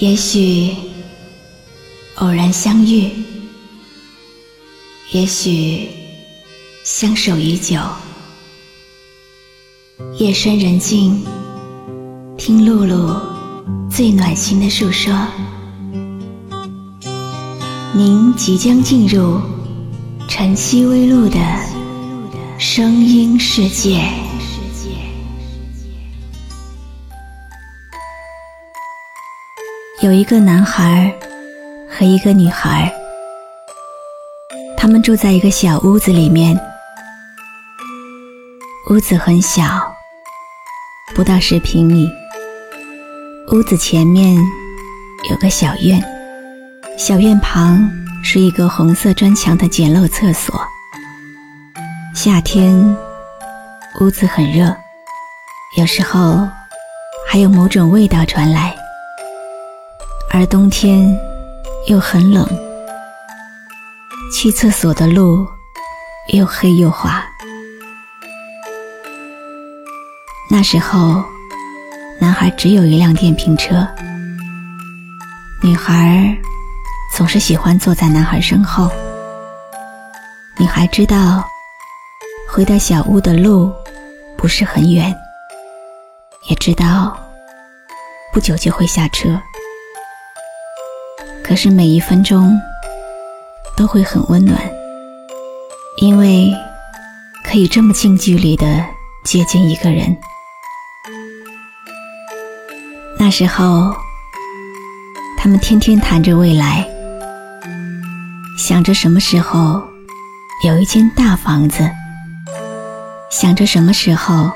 也许偶然相遇，也许相守已久。夜深人静，听露露最暖心的诉说。您即将进入晨曦微露的声音世界。有一个男孩和一个女孩，他们住在一个小屋子里面。屋子很小，不到十平米。屋子前面有个小院，小院旁是一个红色砖墙的简陋厕所。夏天，屋子很热，有时候还有某种味道传来；而冬天又很冷，去厕所的路又黑又滑。那时候，男孩只有一辆电瓶车，女孩总是喜欢坐在男孩身后。女孩知道回到小屋的路不是很远，也知道不久就会下车。可是每一分钟都会很温暖，因为可以这么近距离的接近一个人。那时候，他们天天谈着未来，想着什么时候有一间大房子，想着什么时候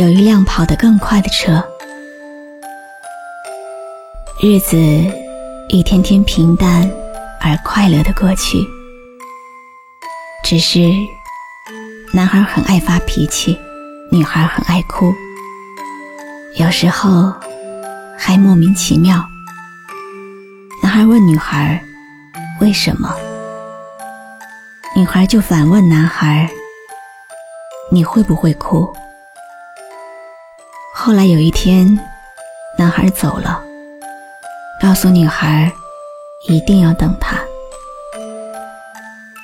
有一辆跑得更快的车。日子一天天平淡而快乐的过去，只是男孩很爱发脾气，女孩很爱哭。有时候还莫名其妙。男孩问女孩：“为什么？”女孩就反问男孩：“你会不会哭？”后来有一天，男孩走了，告诉女孩一定要等他。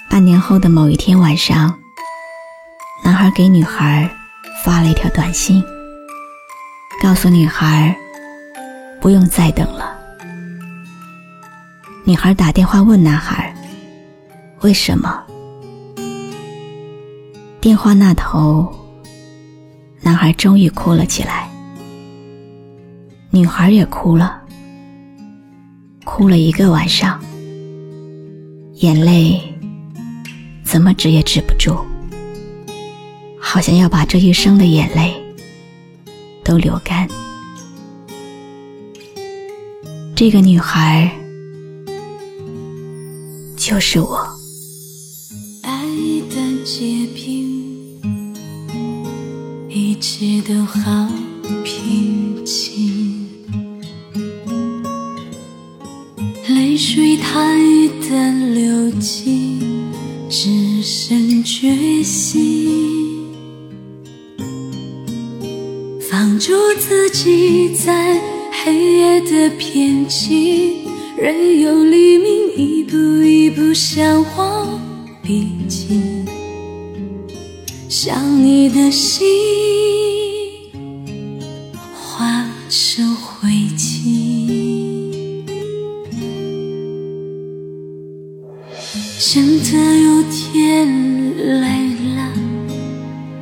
半年后的某一天晚上，男孩给女孩发了一条短信。告诉女孩，不用再等了。女孩打电话问男孩，为什么？电话那头，男孩终于哭了起来，女孩也哭了，哭了一个晚上，眼泪怎么止也止不住，好像要把这一生的眼泪。都流干。这个女孩就是我。爱的结冰，一切都好的边际，任由黎明一步一步向我逼近。想你的心化成灰烬，真的有天累了，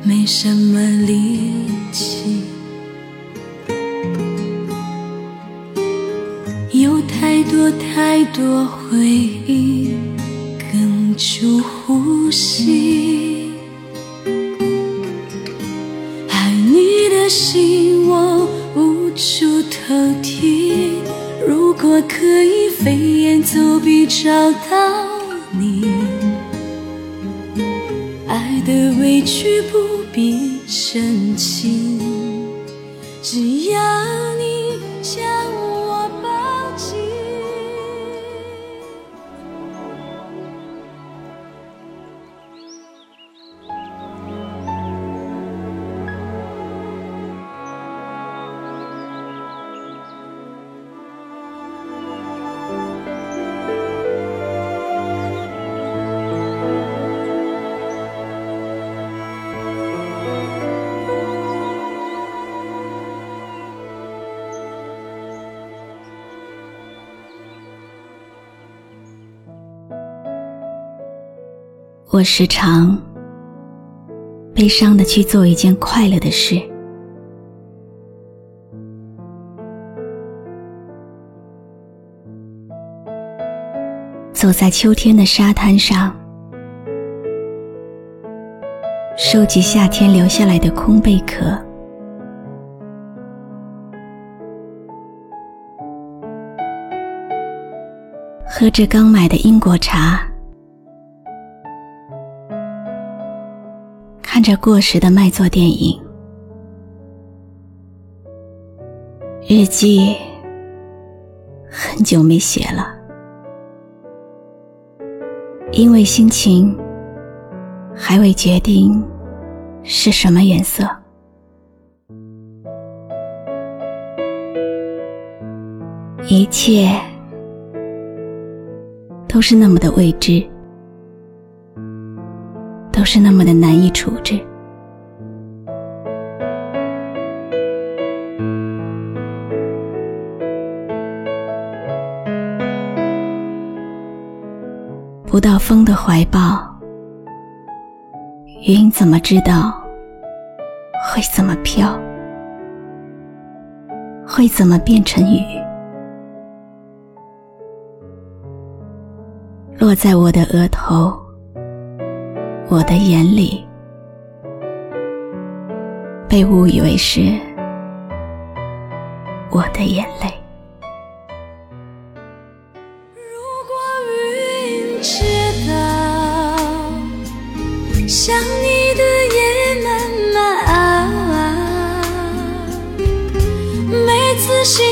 没什么力多回忆哽住呼吸，爱你的心我无处投递。如果可以飞檐走壁找到你，爱的委屈不必深情，只要我时常悲伤的去做一件快乐的事，走在秋天的沙滩上，收集夏天留下来的空贝壳。喝着刚买的英国茶，着过时的卖座电影，日记很久没写了，因为心情还未决定是什么颜色，一切。都是那么的未知，都是那么的难以处置。不到风的怀抱，云怎么知道会怎么飘，会怎么变成雨？落在我的额头，我的眼里，被误以为是我的眼泪。如果云知道想你的夜漫漫，每次心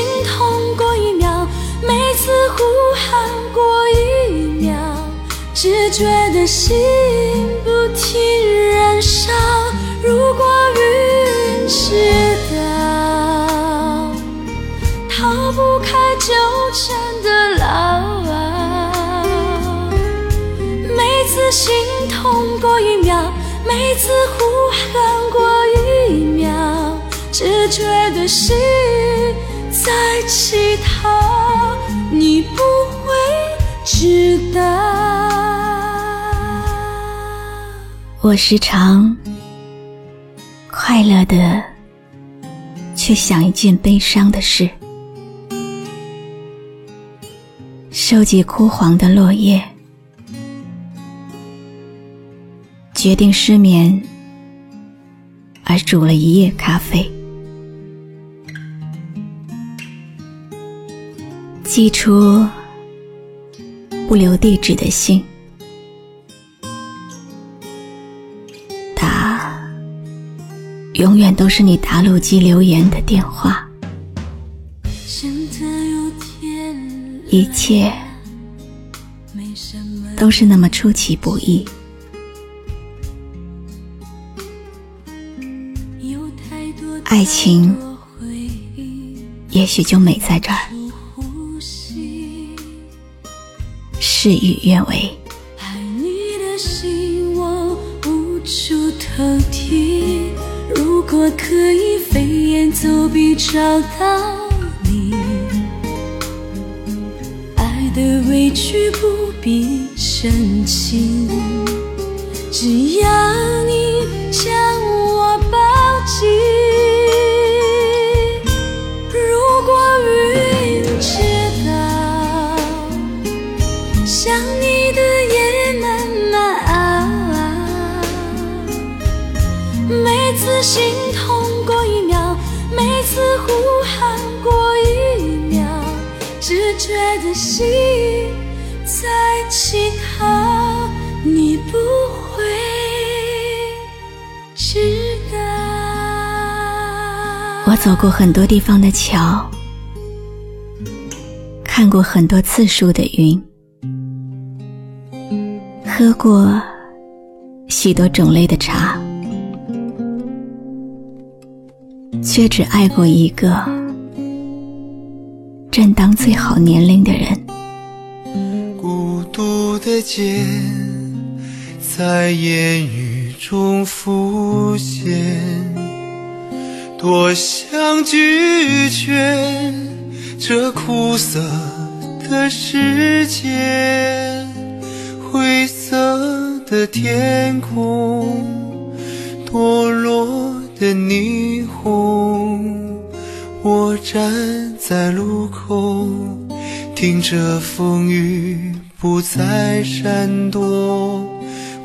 只觉得心不停燃烧。如果云知道逃不开纠缠的牢，每次心痛过一秒，每次呼喊过一秒，只觉得心在乞讨，你不会知道。我时常快乐的去想一件悲伤的事，收集枯黄的落叶，决定失眠。而煮了一夜咖啡，寄出不留地址的信。永远都是你打录机留言的电话，一切都是那么出其不意，爱情也许就美在这儿，事与愿违。我可以飞檐走壁找到你，爱的委屈不必深情，只要你将我抱紧。如果云知道想你的夜慢慢熬，每次心。过一秒每次呼喊过一秒，只觉得心在乞讨，你不会知道。我走过很多地方的桥，看过很多次数的云，喝过许多种类的茶。却只爱过一个正当最好年龄的人。孤独的剑在烟雨中浮现，多想拒绝这苦涩的世界，灰色。的天空，堕落的霓虹。我站在路口，听着风雨不再闪躲。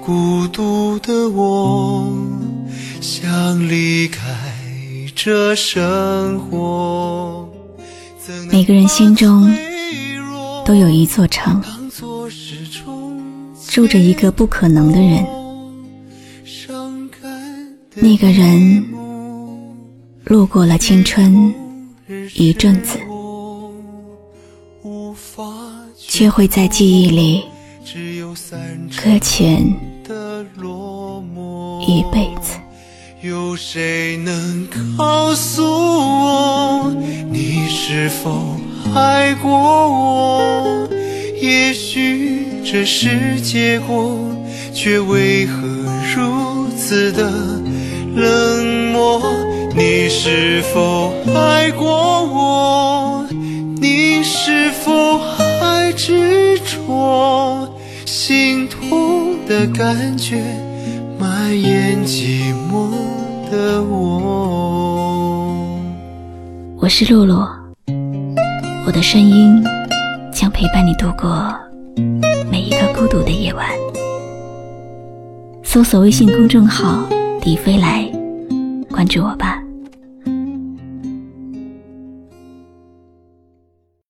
孤独的我，想离开这生活。每个人心中都有一座城。住着一个不可能的人，那个人路过了青春一阵子，却会在记忆里搁浅一辈子。有谁能告诉我，你是否爱过我？也许。这是结果，却为何如此的冷漠？你是否爱过我？你是否还执着？心痛的感觉蔓延寂寞的我。我是露露，我的声音将陪伴你度过。每一个孤独的夜晚，搜索微信公众号“迪飞来”，关注我吧。